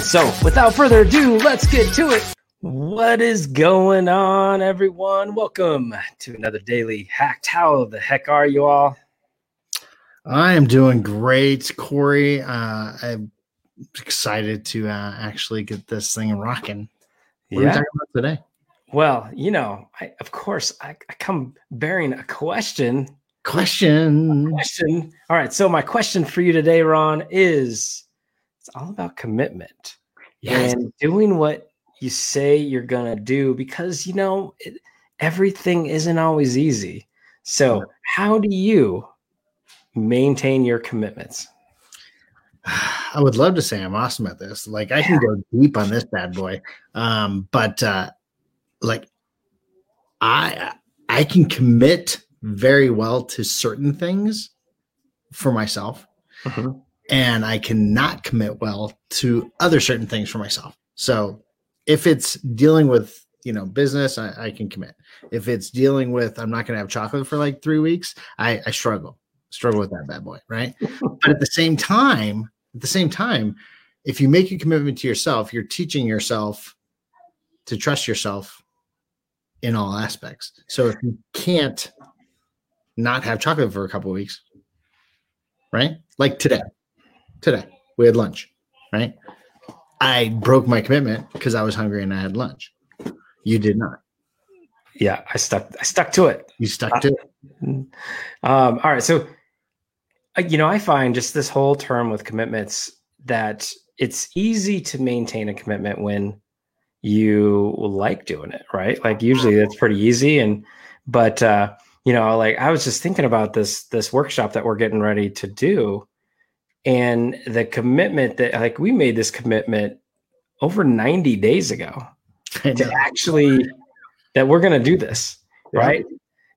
So, without further ado, let's get to it. What is going on, everyone? Welcome to another daily hacked. How the heck are you all? I am doing great, Corey. Uh, I'm excited to uh, actually get this thing rocking. What yeah. are we talking about today? Well, you know, I, of course, I, I come bearing a question. Question. A question. All right. So, my question for you today, Ron, is it's all about commitment yes. and doing what you say you're going to do because, you know, it, everything isn't always easy. So, how do you maintain your commitments? I would love to say I'm awesome at this. Like I can go deep on this bad boy. Um, but uh like I I can commit very well to certain things for myself. Mm-hmm and I cannot commit well to other certain things for myself. So if it's dealing with you know business, I, I can commit. If it's dealing with I'm not going to have chocolate for like three weeks, I, I struggle struggle with that bad boy, right? but at the same time, at the same time, if you make a commitment to yourself, you're teaching yourself to trust yourself in all aspects. So if you can't not have chocolate for a couple weeks, right? Like today, today. We had lunch, right? I broke my commitment because I was hungry and I had lunch. You did not. Yeah, I stuck. I stuck to it. You stuck to it. Um, all right. So, uh, you know, I find just this whole term with commitments that it's easy to maintain a commitment when you like doing it, right? Like usually that's pretty easy. And but uh, you know, like I was just thinking about this this workshop that we're getting ready to do and the commitment that like we made this commitment over 90 days ago to actually that we're going to do this right?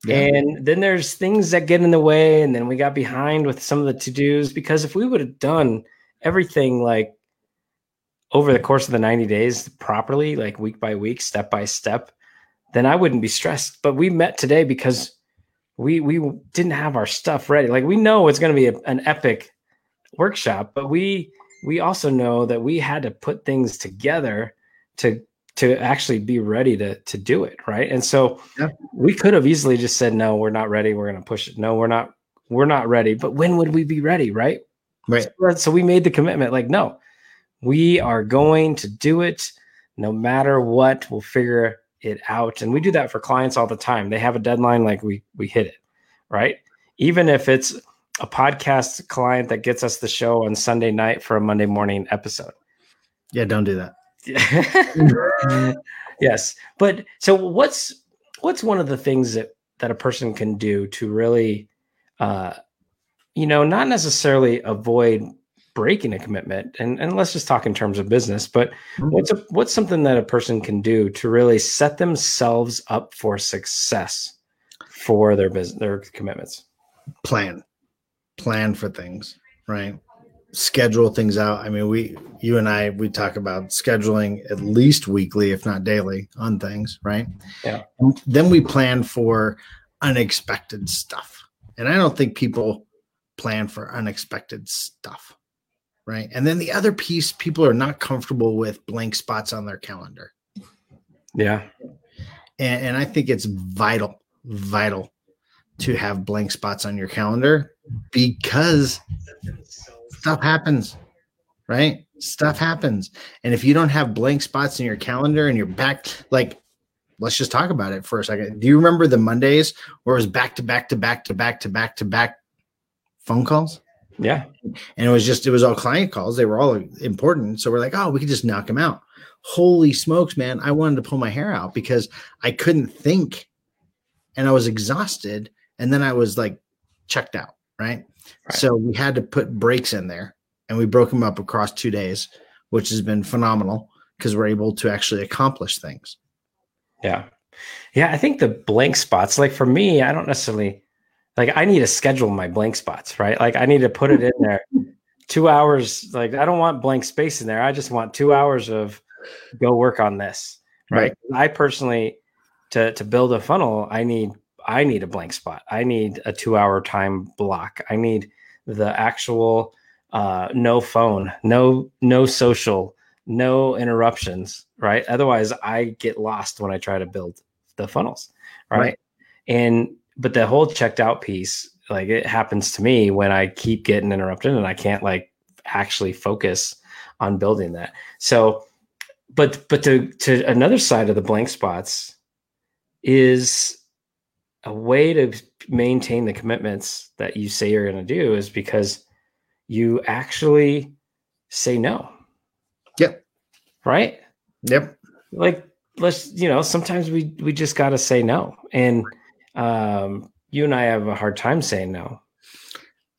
Yeah. and then there's things that get in the way and then we got behind with some of the to-dos because if we would have done everything like over the course of the 90 days properly like week by week step by step then i wouldn't be stressed. But we met today because we we didn't have our stuff ready. Like we know it's going to be a, an epic workshop, but we we also know that we had to put things together to to actually be ready to to do it, right? And so yeah. we could have easily just said no, we're not ready, we're going to push it. No, we're not we're not ready. But when would we be ready, right? Right. So, uh, so we made the commitment like no. We are going to do it no matter what. We'll figure it out. And we do that for clients all the time. They have a deadline like we we hit it, right? Even if it's a podcast client that gets us the show on Sunday night for a Monday morning episode. Yeah, don't do that. yes. But so what's what's one of the things that that a person can do to really uh you know, not necessarily avoid breaking a commitment and, and let's just talk in terms of business, but mm-hmm. what's a, what's something that a person can do to really set themselves up for success for their business their commitments? Plan plan for things, right? Schedule things out. I mean, we, you and I, we talk about scheduling at least weekly, if not daily, on things, right? Yeah. And then we plan for unexpected stuff. And I don't think people plan for unexpected stuff, right? And then the other piece, people are not comfortable with blank spots on their calendar. Yeah. And, and I think it's vital, vital to have blank spots on your calendar because stuff happens, right? Stuff happens. And if you don't have blank spots in your calendar and you're back, like, let's just talk about it for a second. Do you remember the Mondays where it was back to back to back to back to back to back phone calls? Yeah. And it was just, it was all client calls. They were all important. So we're like, oh, we could just knock them out. Holy smokes, man. I wanted to pull my hair out because I couldn't think and I was exhausted. And then I was like checked out right? right? So we had to put breaks in there and we broke them up across two days, which has been phenomenal because we're able to actually accomplish things. Yeah. Yeah. I think the blank spots, like for me, I don't necessarily like I need to schedule my blank spots, right? Like I need to put it in there two hours. Like I don't want blank space in there. I just want two hours of go work on this. Right. right. I personally to to build a funnel, I need I need a blank spot. I need a two hour time block. I need the actual uh, no phone, no no social, no interruptions, right? Otherwise, I get lost when I try to build the funnels, right? right? And but the whole checked out piece, like it happens to me when I keep getting interrupted and I can't like actually focus on building that. So, but but to to another side of the blank spots is a way to maintain the commitments that you say you're going to do is because you actually say no. Yep. Right? Yep. Like let's, you know, sometimes we we just got to say no. And um you and I have a hard time saying no.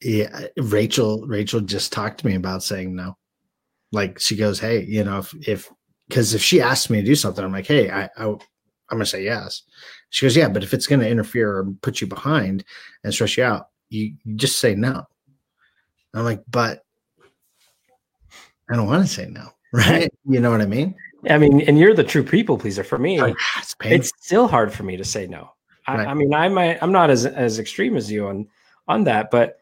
Yeah, Rachel Rachel just talked to me about saying no. Like she goes, "Hey, you know, if if because if she asks me to do something, I'm like, "Hey, I, I I'm gonna say yes." She goes, "Yeah, but if it's gonna interfere or put you behind and stress you out, you, you just say no." I'm like, but I don't want to say no, right? You know what I mean? I mean, and you're the true people pleaser. For me, it's, it's still hard for me to say no. I, right. I mean, I might, I'm not as as extreme as you on on that, but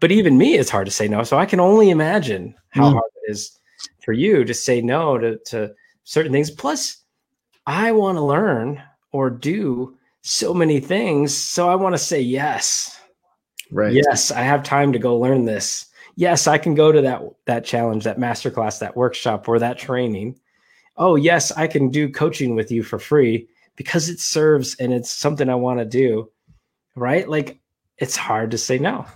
but even me, it's hard to say no. So I can only imagine how mm. hard it is for you to say no to to certain things. Plus, I want to learn or do so many things, so I want to say yes. Right. Yes, I have time to go learn this. Yes, I can go to that that challenge, that masterclass, that workshop, or that training. Oh, yes, I can do coaching with you for free because it serves and it's something I want to do. Right? Like it's hard to say no.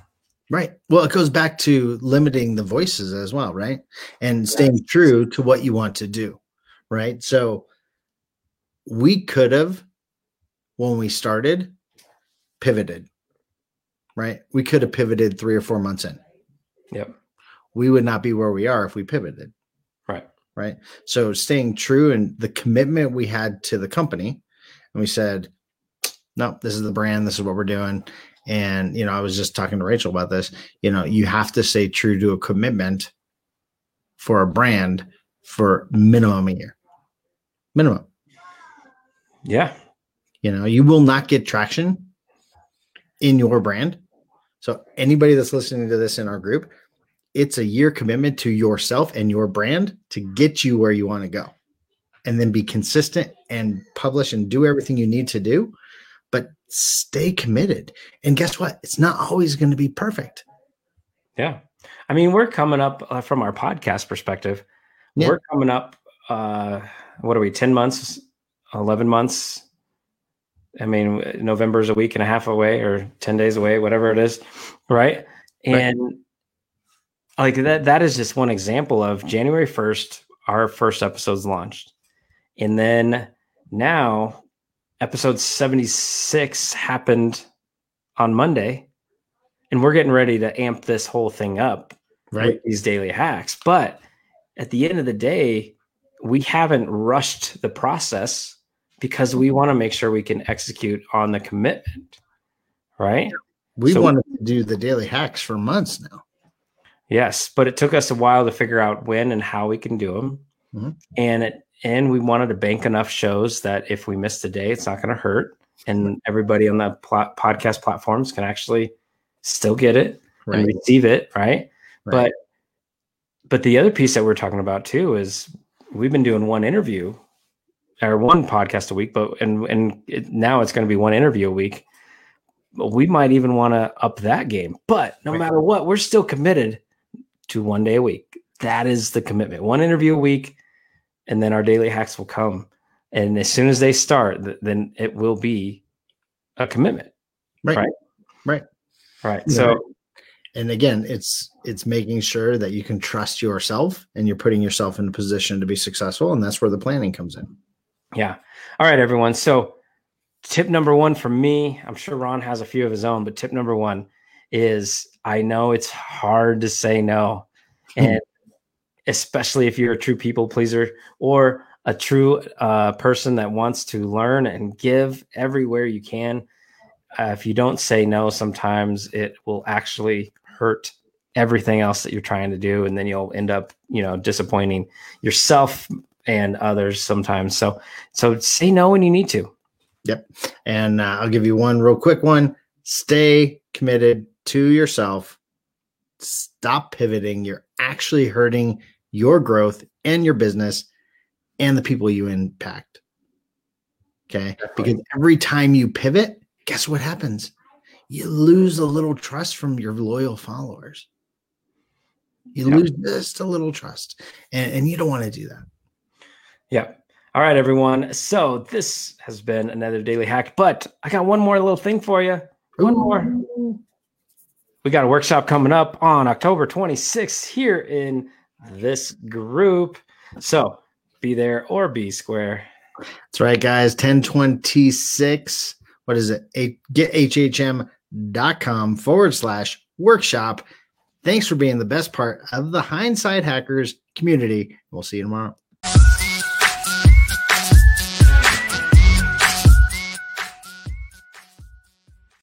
Right. Well, it goes back to limiting the voices as well, right? And staying true to what you want to do. Right. So we could have, when we started, pivoted right? We could have pivoted three or four months in. Yep. We would not be where we are if we pivoted. Right. Right. So staying true and the commitment we had to the company, and we said, no, this is the brand, this is what we're doing. And, you know, I was just talking to Rachel about this. You know, you have to stay true to a commitment for a brand for minimum a year. Minimum. Yeah. You know, you will not get traction in your brand so anybody that's listening to this in our group, it's a year commitment to yourself and your brand to get you where you want to go. And then be consistent and publish and do everything you need to do, but stay committed. And guess what? It's not always going to be perfect. Yeah. I mean, we're coming up uh, from our podcast perspective. Yeah. We're coming up uh what are we 10 months, 11 months I mean, November is a week and a half away or 10 days away, whatever it is. Right. And right. like that, that is just one example of January 1st, our first episode's launched. And then now episode 76 happened on Monday and we're getting ready to amp this whole thing up right these daily hacks but at the end of the day we haven't rushed the process because we want to make sure we can execute on the commitment, right? We so, wanted to do the daily hacks for months now. Yes, but it took us a while to figure out when and how we can do them, mm-hmm. and it and we wanted to bank enough shows that if we missed a day, it's not going to hurt, and everybody on the pl- podcast platforms can actually still get it right. and receive it, right? right? But but the other piece that we're talking about too is we've been doing one interview or one podcast a week, but and and it, now it's going to be one interview a week. We might even want to up that game, but no matter what, we're still committed to one day a week. That is the commitment. One interview a week, and then our daily hacks will come. And as soon as they start, then it will be a commitment. Right. Right. Right. Right. Yeah. So and again it's it's making sure that you can trust yourself and you're putting yourself in a position to be successful and that's where the planning comes in yeah. All right, everyone. So, tip number one for me, I'm sure Ron has a few of his own, but tip number one is I know it's hard to say no. Hmm. And especially if you're a true people pleaser or a true uh, person that wants to learn and give everywhere you can. Uh, if you don't say no, sometimes it will actually hurt everything else that you're trying to do, and then you'll end up, you know, disappointing yourself and others sometimes. So, so say no when you need to. Yep. And uh, I'll give you one real quick one. Stay committed to yourself. Stop pivoting. You're actually hurting your growth and your business and the people you impact. Okay. Because every time you pivot, guess what happens? You lose a little trust from your loyal followers. You lose just a little trust. And, and you don't want to do that. Yeah. All right, everyone. So this has been another daily hack, but I got one more little thing for you. One more. We got a workshop coming up on October 26th here in this group. So be there or be square. That's right, guys. 1026. What is it? A, gethhm.com forward slash workshop. Thanks for being the best part of the Hindsight Hackers community. We'll see you tomorrow.